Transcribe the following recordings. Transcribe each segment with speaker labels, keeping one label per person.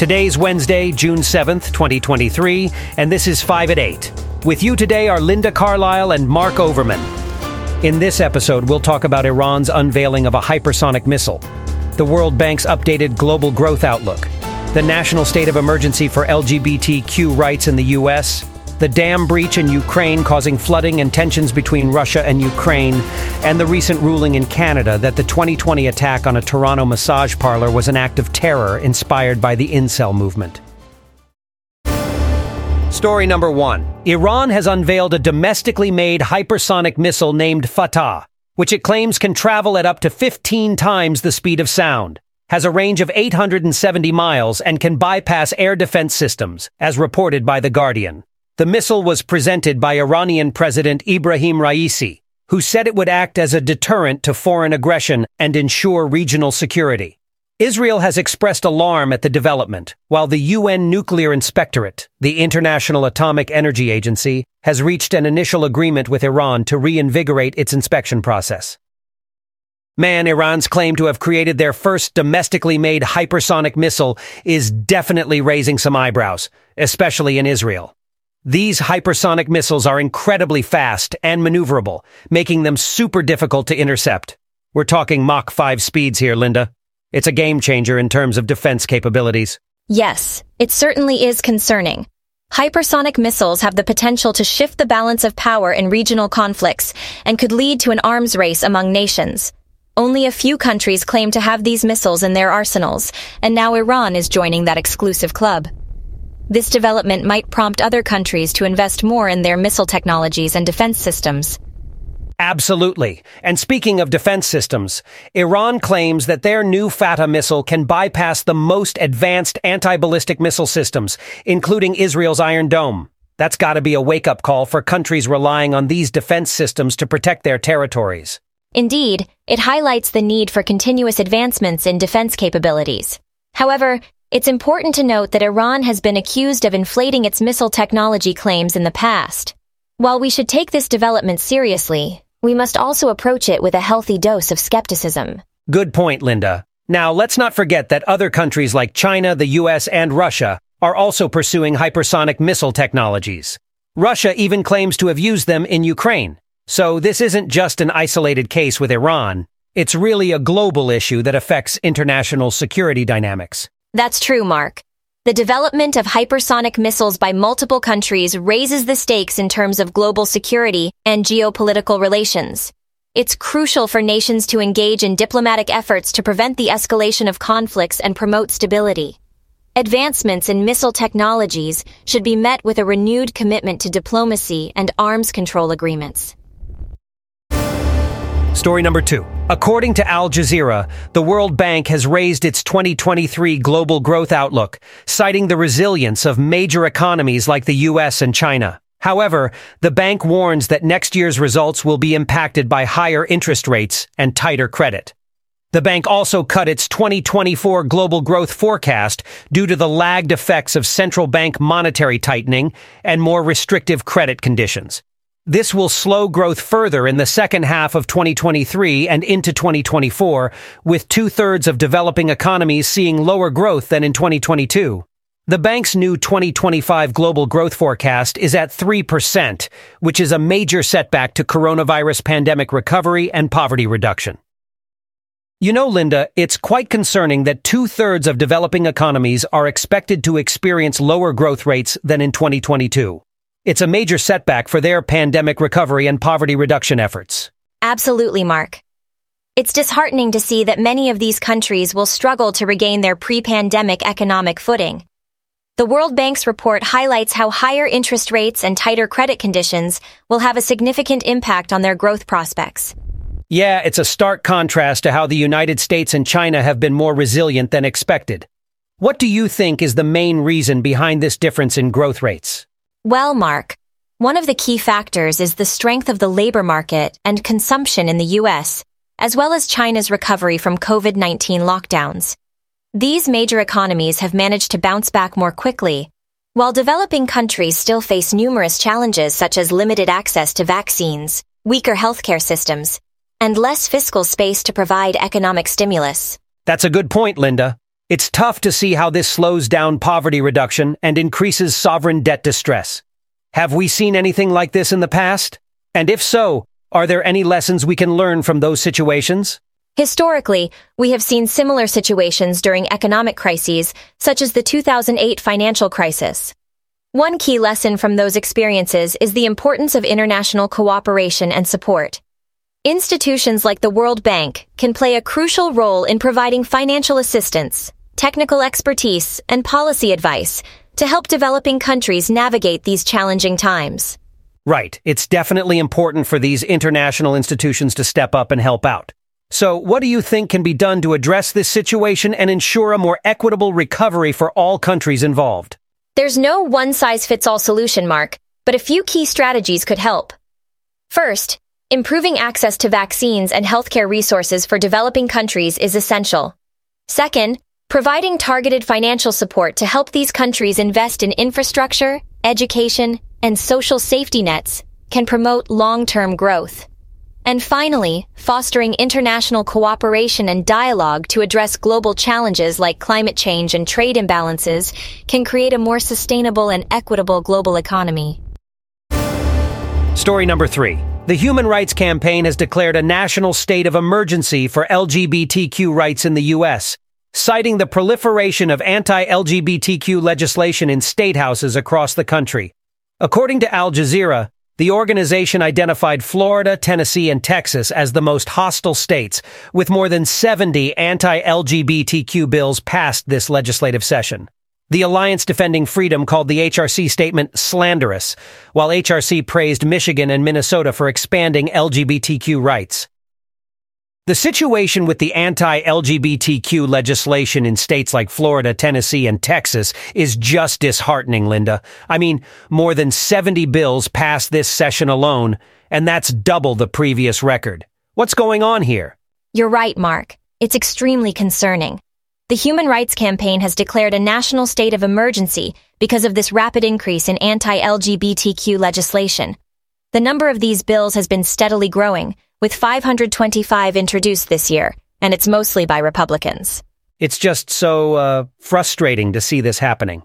Speaker 1: Today's Wednesday, June 7th, 2023, and this is 5 at 8. With you today are Linda Carlisle and Mark Overman. In this episode, we'll talk about Iran's unveiling of a hypersonic missile, the World Bank's updated global growth outlook, the national state of emergency for LGBTQ rights in the U.S., the dam breach in Ukraine causing flooding and tensions between Russia and Ukraine, and the recent ruling in Canada that the 2020 attack on a Toronto massage parlor was an act of terror inspired by the incel movement. Story number one Iran has unveiled a domestically made hypersonic missile named Fattah, which it claims can travel at up to 15 times the speed of sound, has a range of 870 miles, and can bypass air defense systems, as reported by The Guardian. The missile was presented by Iranian President Ibrahim Raisi, who said it would act as a deterrent to foreign aggression and ensure regional security. Israel has expressed alarm at the development, while the UN Nuclear Inspectorate, the International Atomic Energy Agency, has reached an initial agreement with Iran to reinvigorate its inspection process. Man, Iran's claim to have created their first domestically made hypersonic missile is definitely raising some eyebrows, especially in Israel. These hypersonic missiles are incredibly fast and maneuverable, making them super difficult to intercept. We're talking Mach 5 speeds here, Linda. It's a game changer in terms of defense capabilities.
Speaker 2: Yes, it certainly is concerning. Hypersonic missiles have the potential to shift the balance of power in regional conflicts and could lead to an arms race among nations. Only a few countries claim to have these missiles in their arsenals, and now Iran is joining that exclusive club. This development might prompt other countries to invest more in their missile technologies and defense systems.
Speaker 1: Absolutely. And speaking of defense systems, Iran claims that their new Fattah missile can bypass the most advanced anti-ballistic missile systems, including Israel's Iron Dome. That's gotta be a wake-up call for countries relying on these defense systems to protect their territories.
Speaker 2: Indeed, it highlights the need for continuous advancements in defense capabilities. However, it's important to note that Iran has been accused of inflating its missile technology claims in the past. While we should take this development seriously, we must also approach it with a healthy dose of skepticism.
Speaker 1: Good point, Linda. Now, let's not forget that other countries like China, the US, and Russia are also pursuing hypersonic missile technologies. Russia even claims to have used them in Ukraine. So this isn't just an isolated case with Iran. It's really a global issue that affects international security dynamics.
Speaker 2: That's true, Mark. The development of hypersonic missiles by multiple countries raises the stakes in terms of global security and geopolitical relations. It's crucial for nations to engage in diplomatic efforts to prevent the escalation of conflicts and promote stability. Advancements in missile technologies should be met with a renewed commitment to diplomacy and arms control agreements.
Speaker 1: Story number two. According to Al Jazeera, the World Bank has raised its 2023 global growth outlook, citing the resilience of major economies like the US and China. However, the bank warns that next year's results will be impacted by higher interest rates and tighter credit. The bank also cut its 2024 global growth forecast due to the lagged effects of central bank monetary tightening and more restrictive credit conditions. This will slow growth further in the second half of 2023 and into 2024, with two-thirds of developing economies seeing lower growth than in 2022. The bank's new 2025 global growth forecast is at 3%, which is a major setback to coronavirus pandemic recovery and poverty reduction. You know, Linda, it's quite concerning that two-thirds of developing economies are expected to experience lower growth rates than in 2022. It's a major setback for their pandemic recovery and poverty reduction efforts.
Speaker 2: Absolutely, Mark. It's disheartening to see that many of these countries will struggle to regain their pre-pandemic economic footing. The World Bank's report highlights how higher interest rates and tighter credit conditions will have a significant impact on their growth prospects.
Speaker 1: Yeah, it's a stark contrast to how the United States and China have been more resilient than expected. What do you think is the main reason behind this difference in growth rates?
Speaker 2: Well, Mark, one of the key factors is the strength of the labor market and consumption in the U.S., as well as China's recovery from COVID-19 lockdowns. These major economies have managed to bounce back more quickly, while developing countries still face numerous challenges such as limited access to vaccines, weaker healthcare systems, and less fiscal space to provide economic stimulus.
Speaker 1: That's a good point, Linda. It's tough to see how this slows down poverty reduction and increases sovereign debt distress. Have we seen anything like this in the past? And if so, are there any lessons we can learn from those situations?
Speaker 2: Historically, we have seen similar situations during economic crises, such as the 2008 financial crisis. One key lesson from those experiences is the importance of international cooperation and support. Institutions like the World Bank can play a crucial role in providing financial assistance, technical expertise, and policy advice to help developing countries navigate these challenging times.
Speaker 1: Right. It's definitely important for these international institutions to step up and help out. So, what do you think can be done to address this situation and ensure a more equitable recovery for all countries involved?
Speaker 2: There's no one-size-fits-all solution, Mark, but a few key strategies could help. First, improving access to vaccines and healthcare resources for developing countries is essential. Second, providing targeted financial support to help these countries invest in infrastructure, education, and social safety nets can promote long-term growth. And finally, fostering international cooperation and dialogue to address global challenges like climate change and trade imbalances can create a more sustainable and equitable global economy.
Speaker 1: Story number three. The Human Rights Campaign has declared a national state of emergency for LGBTQ rights in the U.S., citing the proliferation of anti-LGBTQ legislation in state houses across the country. According to Al Jazeera, the organization identified Florida, Tennessee, and Texas as the most hostile states, with more than 70 anti-LGBTQ bills passed this legislative session. The Alliance Defending Freedom called the HRC statement slanderous, while HRC praised Michigan and Minnesota for expanding LGBTQ rights. The situation with the anti-LGBTQ legislation in states like Florida, Tennessee, and Texas is just disheartening, Linda. I mean, more than 70 bills passed this session alone, and that's double the previous record. What's going on here?
Speaker 2: You're right, Mark. It's extremely concerning. The Human Rights Campaign has declared a national state of emergency because of this rapid increase in anti-LGBTQ legislation. The number of these bills has been steadily growing, with 525 introduced this year, and it's mostly by Republicans.
Speaker 1: It's just so, uh, frustrating to see this happening.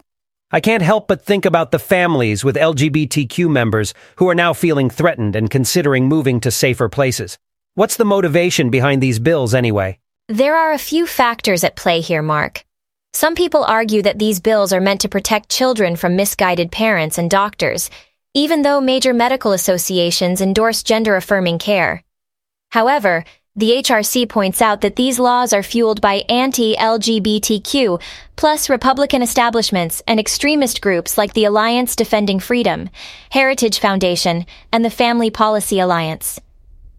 Speaker 1: I can't help but think about the families with LGBTQ members who are now feeling threatened and considering moving to safer places. What's the motivation behind these bills anyway?
Speaker 2: There are a few factors at play here, Mark. Some people argue that these bills are meant to protect children from misguided parents and doctors, even though major medical associations endorse gender-affirming care. However, the HRC points out that these laws are fueled by anti-LGBTQ, plus Republican establishments and extremist groups like the Alliance Defending Freedom, Heritage Foundation, and the Family Policy Alliance.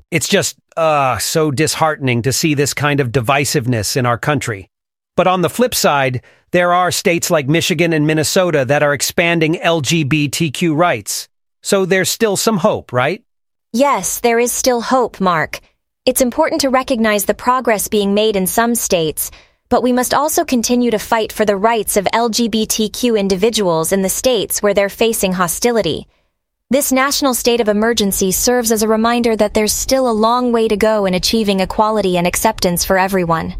Speaker 1: It's just, uh, so disheartening to see this kind of divisiveness in our country. But on the flip side, there are states like Michigan and Minnesota that are expanding LGBTQ rights. So there's still some hope, right?
Speaker 2: Yes, there is still hope, Mark. It's important to recognize the progress being made in some states, but we must also continue to fight for the rights of LGBTQ individuals in the states where they're facing hostility. This national state of emergency serves as a reminder that there's still a long way to go in achieving equality and acceptance for everyone.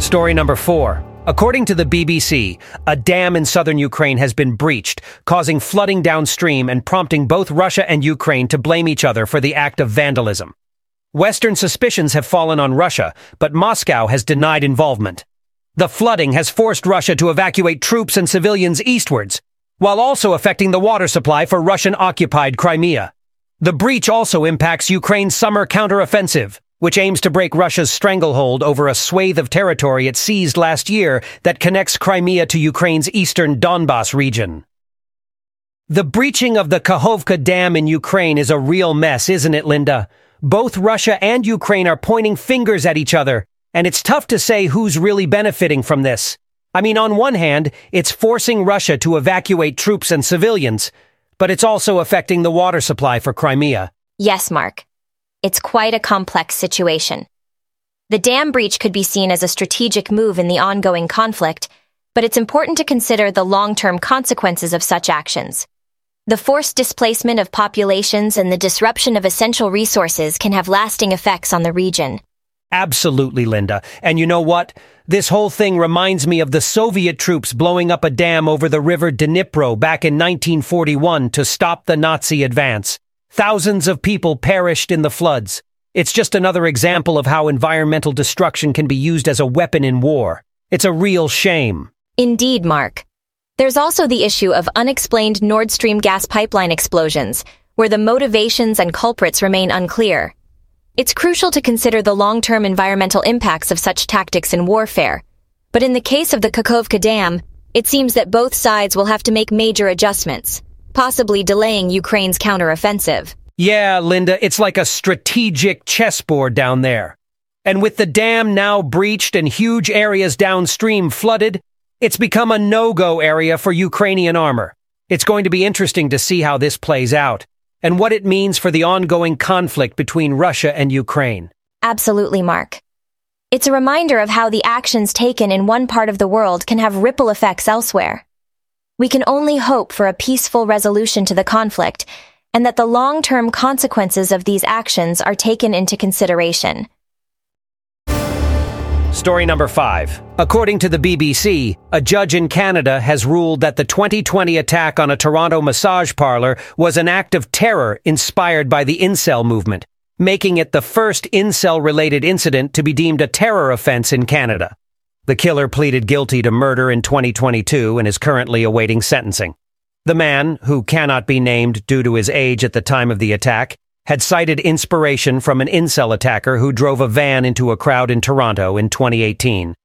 Speaker 1: Story number four. According to the BBC, a dam in southern Ukraine has been breached, causing flooding downstream and prompting both Russia and Ukraine to blame each other for the act of vandalism. Western suspicions have fallen on Russia, but Moscow has denied involvement. The flooding has forced Russia to evacuate troops and civilians eastwards, while also affecting the water supply for Russian-occupied Crimea. The breach also impacts Ukraine's summer counteroffensive, which aims to break Russia's stranglehold over a swathe of territory it seized last year that connects Crimea to Ukraine's eastern Donbas region. The breaching of the Kakhovka Dam in Ukraine is a real mess, isn't it, Linda? Both Russia and Ukraine are pointing fingers at each other, and it's tough to say who's really benefiting from this. I mean, on one hand, it's forcing Russia to evacuate troops and civilians, but it's also affecting the water supply for Crimea.
Speaker 2: Yes, Mark. It's quite a complex situation. The dam breach could be seen as a strategic move in the ongoing conflict, but it's important to consider the long-term consequences of such actions. The forced displacement of populations and the disruption of essential resources can have lasting effects on the region.
Speaker 1: Absolutely, Linda. And you know what? This whole thing reminds me of the Soviet troops blowing up a dam over the river Dnipro back in 1941 to stop the Nazi advance. Thousands of people perished in the floods. It's just another example of how environmental destruction can be used as a weapon in war. It's a real shame.
Speaker 2: Indeed, Mark. There's also the issue of unexplained Nord Stream gas pipeline explosions, where the motivations and culprits remain unclear. It's crucial to consider the long-term environmental impacts of such tactics in warfare. But in the case of the Kakhovka Dam, it seems that both sides will have to make major adjustments, possibly delaying Ukraine's counteroffensive.
Speaker 1: Yeah, Linda, it's like a strategic chessboard down there. And with the dam now breached and huge areas downstream flooded, it's become a no-go area for Ukrainian armor. It's going to be interesting to see how this plays out and what it means for the ongoing conflict between Russia and Ukraine.
Speaker 2: Absolutely, Mark. It's a reminder of how the actions taken in one part of the world can have ripple effects elsewhere. We can only hope for a peaceful resolution to the conflict and that the long-term consequences of these actions are taken into consideration.
Speaker 1: Story number five. According to the BBC, a judge in Canada has ruled that the 2020 attack on a Toronto massage parlor was an act of terror inspired by the incel movement, making it the first incel-related incident to be deemed a terror offense in Canada. The killer pleaded guilty to murder in 2022 and is currently awaiting sentencing. The man, who cannot be named due to his age at the time of the attack, had cited inspiration from an incel attacker who drove a van into a crowd in Toronto in 2018.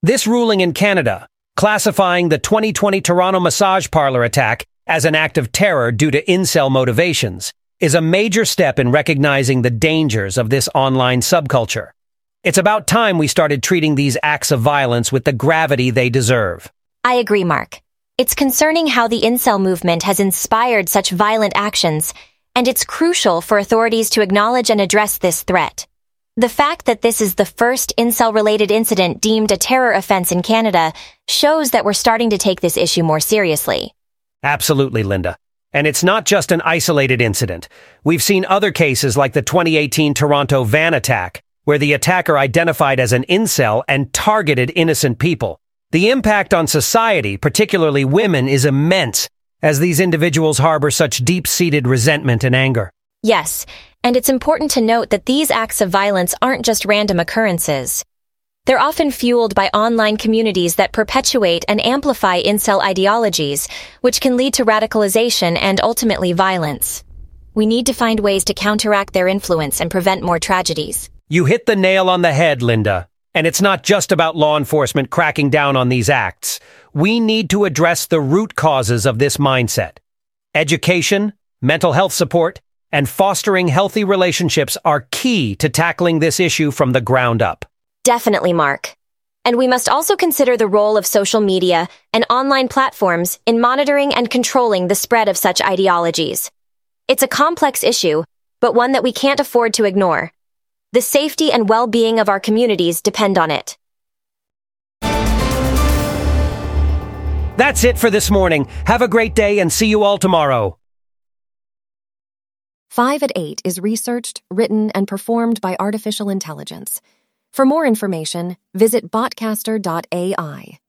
Speaker 1: This ruling in Canada, classifying the 2020 Toronto massage parlor attack as an act of terror due to incel motivations, is a major step in recognizing the dangers of this online subculture. It's about time we started treating these acts of violence with the gravity they deserve.
Speaker 2: I agree, Mark. It's concerning how the incel movement has inspired such violent actions and it's crucial for authorities to acknowledge and address this threat. The fact that this is the first incel-related incident deemed a terror offense in Canada shows that we're starting to take this issue more seriously.
Speaker 1: Absolutely, Linda. And it's not just an isolated incident. We've seen other cases like the 2018 Toronto van attack, where the attacker identified as an incel and targeted innocent people. The impact on society, particularly women, is immense, as these individuals harbor such deep-seated resentment and anger.
Speaker 2: Yes, and it's important to note that these acts of violence aren't just random occurrences. They're often fueled by online communities that perpetuate and amplify incel ideologies, which can lead to radicalization and ultimately violence. We need to find ways to counteract their influence and prevent more tragedies.
Speaker 1: You hit the nail on the head, Linda. And it's not just about law enforcement cracking down on these acts. We need to address the root causes of this mindset. Education, mental health support, and fostering healthy relationships are key to tackling this issue from the ground up.
Speaker 2: Definitely, Mark. And we must also consider the role of social media and online platforms in monitoring and controlling the spread of such ideologies. It's a complex issue, but one that we can't afford to ignore. The safety and well-being of our communities depend on it.
Speaker 1: That's it for this morning. Have a great day and see you all tomorrow.
Speaker 3: 5 at 8 is researched, written, and performed by artificial intelligence. For more information, visit botcaster.ai.